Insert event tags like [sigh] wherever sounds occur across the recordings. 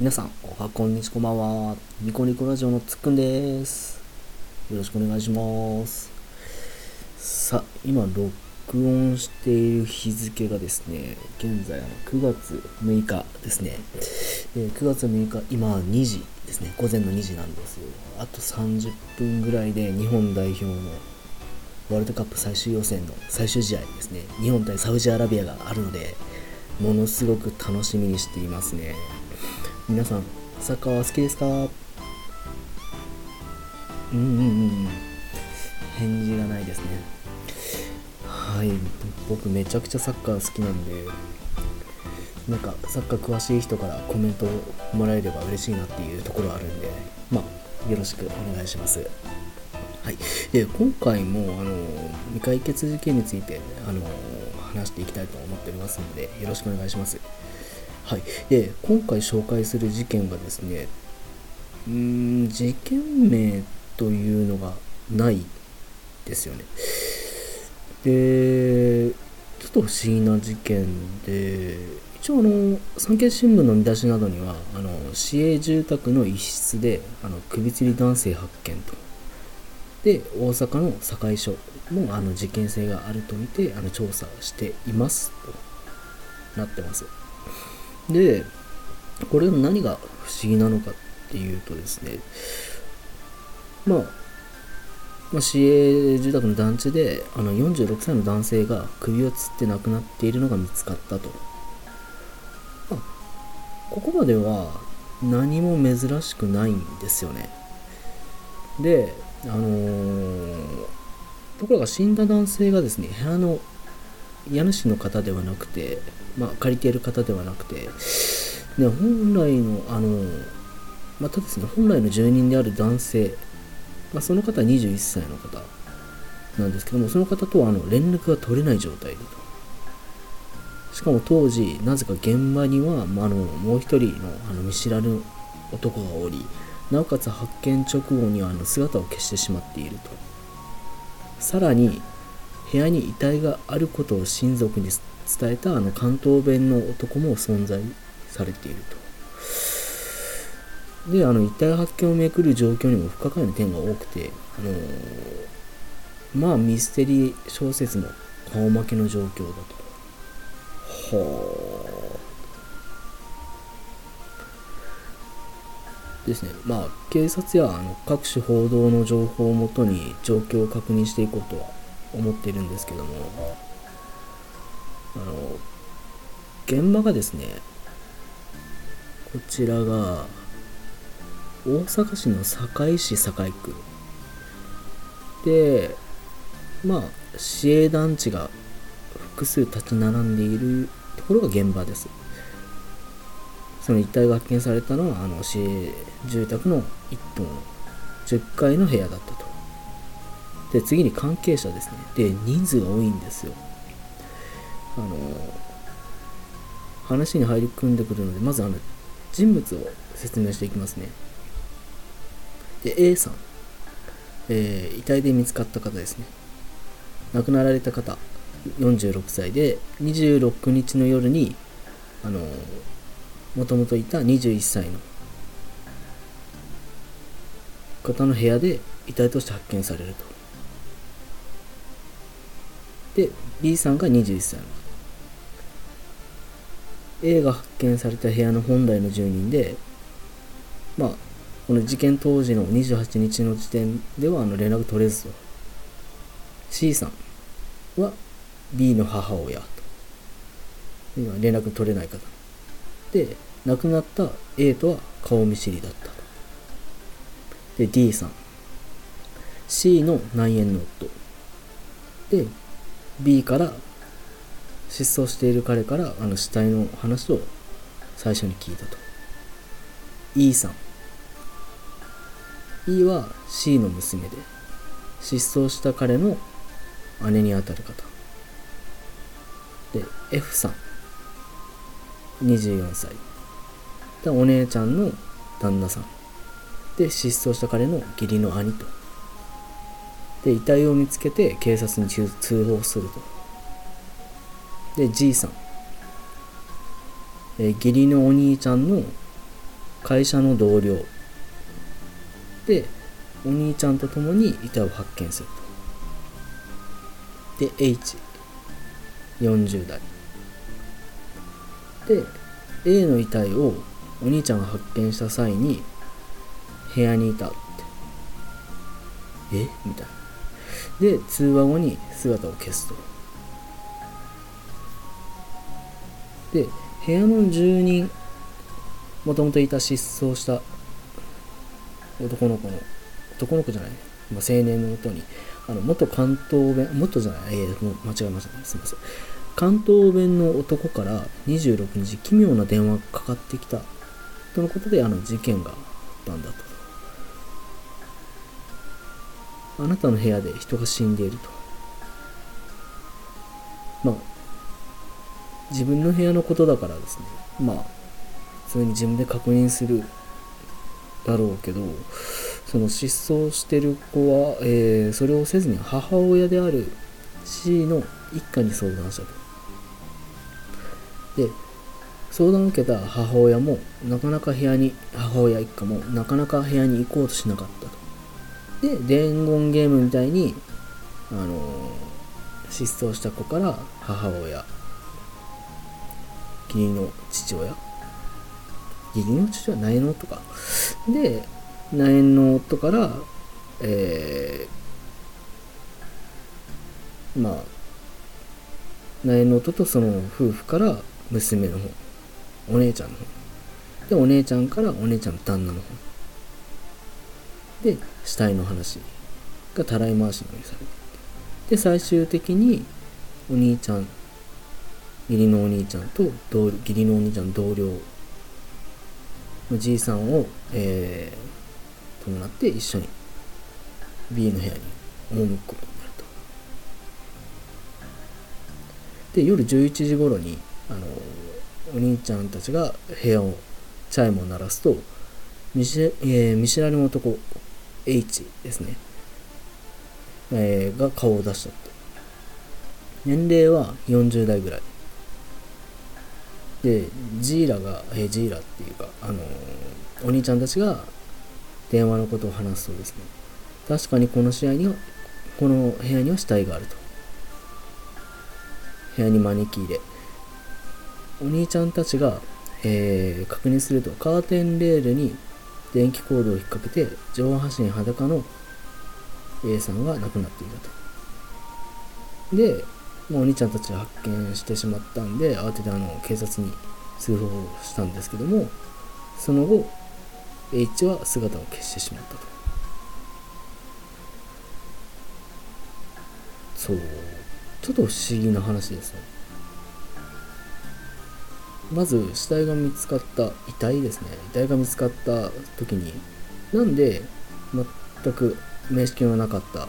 皆さん、おはこんにちこんばんは。ニコニコラジオのつっくんです。よろしくお願いします。さ、今、録音している日付がですね、現在、9月6日ですね。えー9月6日、今2時ですね、午前の2時なんですよ。あと30分ぐらいで日本代表のワールドカップ最終予選の最終試合ですね、日本対サウジアラビアがあるので、ものすごく楽しみにしていますね。皆さん、サッカーは好きですか？うんうんうん。返事がないですね。はい、僕めちゃくちゃサッカー好きなんで、なんかサッカー詳しい人からコメントをもらえれば嬉しいなっていうところあるんで、まあ、よろしくお願いします。はい、で今回もあの未解決事件についてあの話していきたいと思っておりますのでよろしくお願いします。はい、で今回紹介する事件がですねうーん事件名というのがないですよね。でちょっと不思議な事件で一応あの産経新聞の見出しなどにはあの市営住宅の一室であの首吊り男性発見と。で大阪の堺署もあの事件性があると見てあの調査していますとなってます。でこれの何が不思議なのかっていうとですねまあ、まあ、市営住宅の団地であの46歳の男性が首をつって亡くなっているのが見つかったと、まあ、ここまでは何も珍しくないんですよね。であのーところが死んだ男性がですね部屋の家主の方ではなくて、まあ、借りている方ではなくて、ね、本来のあのまたですね本来の住人である男性、まあ、その方は21歳の方なんですけどもその方とはあの連絡が取れない状態だと。しかも当時なぜか現場には、まあ、あのもう一人のあの見知らぬ男がおりなおかつ発見直後にはあの姿を消してしまっていると。さらに部屋に遺体があることを親族に伝えたあの関東弁の男も存在されていると。であの遺体発見をめくる状況にも不可解な点が多くてあのまあミステリー小説の顔負けの状況だと。はあですね。まあ警察やあの各種報道の情報をもとに状況を確認していこうとは思ってるんですけどもあの現場がですねこちらが大阪市の堺市堺区。でまあ市営団地が複数立ち並んでいるところが現場です。その遺体が発見されたのはあの市営住宅の1棟の10階の部屋だったと。で次に関係者ですね。で人数が多いんですよ。あの話に入り組んでくるのでまずあの人物を説明していきますね。で A さん、えー遺体で見つかった方ですね。亡くなられた方46歳で26日の夜にあのもともといた21歳の方の部屋で遺体として発見されると。で B さんが21歳。の A が発見された部屋の本来の住人でまあこの事件当時の28日の時点ではあの連絡取れずと。C さんは B の母親と。今連絡取れない方。で亡くなった A とは顔見知りだったで D さん。C の内縁の夫。で B から失踪している彼からあの死体の話を最初に聞いたと。E さん。E は C の娘で失踪した彼の姉にあたる方。で F さん。24歳。でお姉ちゃんの旦那さん。で失踪した彼の義理の兄と。で遺体を見つけて警察に通報すると。で G さん、え義理のお兄ちゃんの会社の同僚。でお兄ちゃんと共に遺体を発見すると。で H40 代。で A の遺体をお兄ちゃんが発見した際に部屋にいたって。え？みたいな。で通話後に姿を消すと。で部屋の住人もともといた失踪した男の子の男の子じゃない、まあ、青年のもとにあの元関東弁元じゃないえー、もう間違えました。ねすみません。関東弁の男から26日奇妙な電話がかかってきた。とのことであの事件があったんだと。あなたの部屋で人が死んでいると。まあ自分の部屋のことだからですね。まあ普通に自分で確認するだろうけどその失踪してる子は、えー、それをせずに母親である C の一家に相談したと。で相談を受けた母親もなかなか部屋に母親一家もなかなか部屋に行こうとしなかったと。で伝言ゲームみたいにあの、失踪した子から母親義理の父親義理の父親？苗のとか？で苗の夫からえー、まあ苗の夫とその夫婦から娘の方お姉ちゃんの方。でお姉ちゃんからお姉ちゃんの旦那の方。で死体の話がたらい回しにされてで最終的にお兄ちゃん義理のお兄ちゃんと同義理のお兄ちゃん同僚のじいさんを、えー、伴って一緒に B の部屋に赴くことになると。で夜11時頃にあのお兄ちゃんたちが部屋をチャイムを鳴らすと見知,、えー、見知らぬ男 H ですね、えー、が顔を出したと年齢は40代ぐらい。でジーラが、えー、ジーラっていうか、あのー、お兄ちゃんたちが電話のことを話すとですね。確かにこの試合にはこの部屋には死体があると。部屋に招き入れ。お兄ちゃんたちが、えー、確認するとカーテンレールに電気コードを引っ掛けて上半身裸の A さんが亡くなっていたと。でもうお兄ちゃんたちが発見してしまったんで慌ててあの警察に通報したんですけどもその後 H は姿を消してしまったと。そう。ちょっと不思議な話ですね。まず死体が見つかった遺体ですね。遺体が見つかった時になんで全く面識のなかった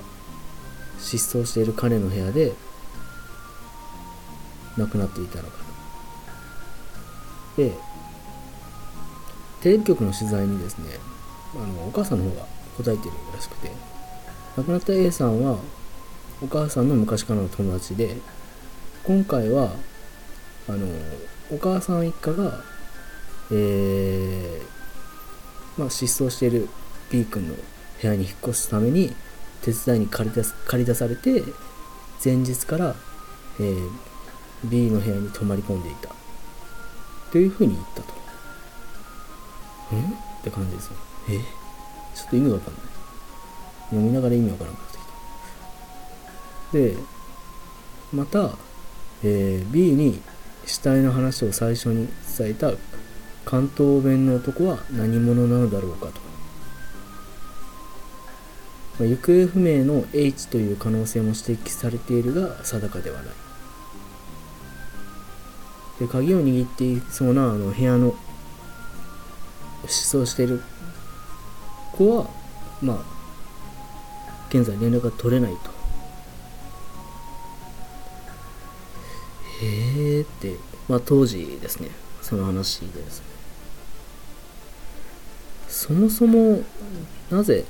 失踪している彼の部屋で亡くなっていたのかと。でテレビ局の取材にですねあのお母さんの方が答えてるらしくて亡くなった A さんはお母さんの昔からの友達で今回はあのお母さん一家がえー、まあ、失踪している B 君の部屋に引っ越すために手伝いに借り出借り出されて前日から、えー、B の部屋に泊まり込んでいたというふうに言ったと。んって感じですよ。え？ちょっと意味がわかんない。読みながら意味わからなくなってきた。で、また、えー、B に死体の話を最初に伝えた関東弁の男は何者なのだろうかと。まあ、行方不明の H という可能性も指摘されているが定かではない。で鍵を握っていそうなあの部屋の失踪している子はまあ現在連絡が取れないとって、まあ当時ですね、その話ですね。そもそも、なぜ、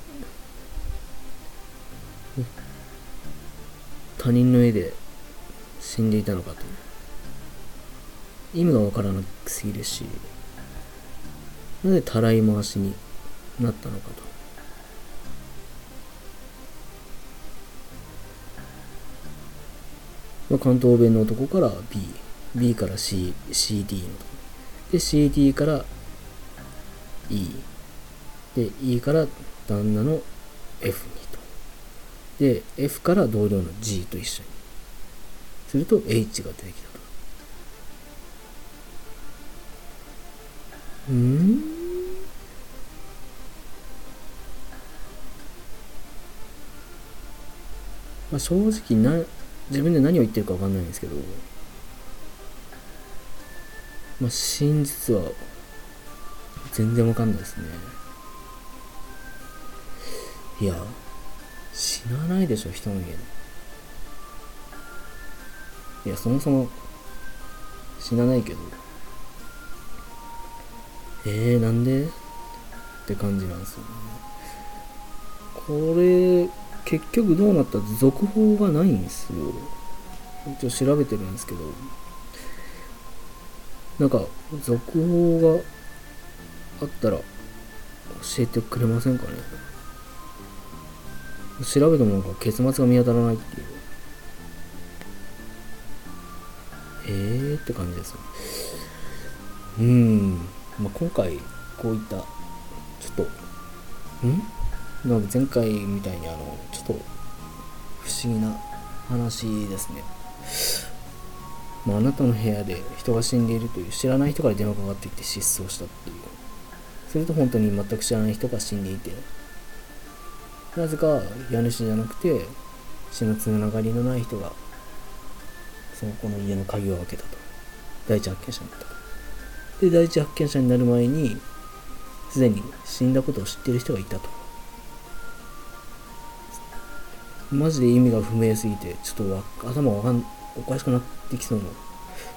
他人の家で死んでいたのかと。意味がわからなくすぎるし、なぜたらい回しになったのかと。まあ、関東弁の男から B、B から C、CD のとこで、CD から E、で、E から旦那の F にと。で、F から同僚の G と一緒に。すると H が出てきたと。うんまあ、正直な自分で何を言ってるか分かんないんですけど、まあ、真実は全然分かんないですね。いや死なないでしょ人の家でいやそもそも死なないけど。えー、なんでって感じなんですよね。これ結局どうなった続報がないんですよ。一応調べてるんですけど。なんか続報があったら教えてくれませんかね？調べてもなんか結末が見当たらないっていう。えーって感じですうん、まあ、今回こういったちょっとん？なんか前回みたいにあのちょっと不思議な話ですね。まあ、あなたの部屋で人が死んでいるという知らない人から電話かかってきて失踪したっていう。すると本当に全く知らない人が死んでいて、なぜか家主じゃなくて死のつながりのない人がその子の家の鍵を開けたと。第一発見者になったと。で、第一発見者になる前に、すでに死んだことを知っている人がいたと。マジで意味が不明すぎて、ちょっと頭わかん、おかしくなってきそうな。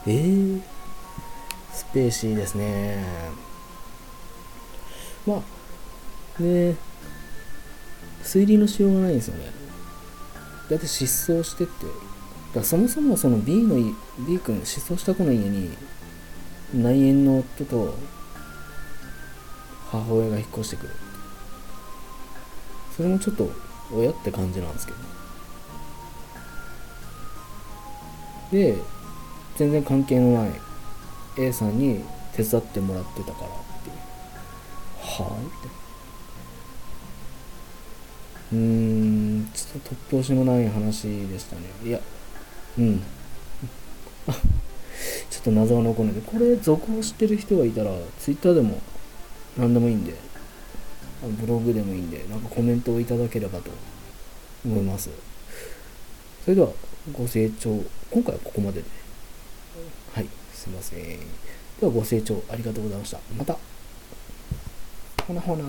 えー、スペーシーですね。まあ、ね推理のしようがないんですよね。だって失踪してって。だそもそもその B の、B 君、失踪した子の家に、内縁の夫と母親が引っ越してくる。それもちょっと親って感じなんですけどで全然関係のない A さんに手伝ってもらってたからっていう。はあ？って。うーんちょっと突拍子もない話でしたね。いやうん。あ [laughs] ちょっと謎が残るのでこれ続報してる人がいたら Twitter でも何でもいいんでブログでもいいんで、なんかコメントをいただければと思います。それでは、ご清聴、今回はここまでで、はい、すいません。では、ご清聴ありがとうございました。また、ほなほな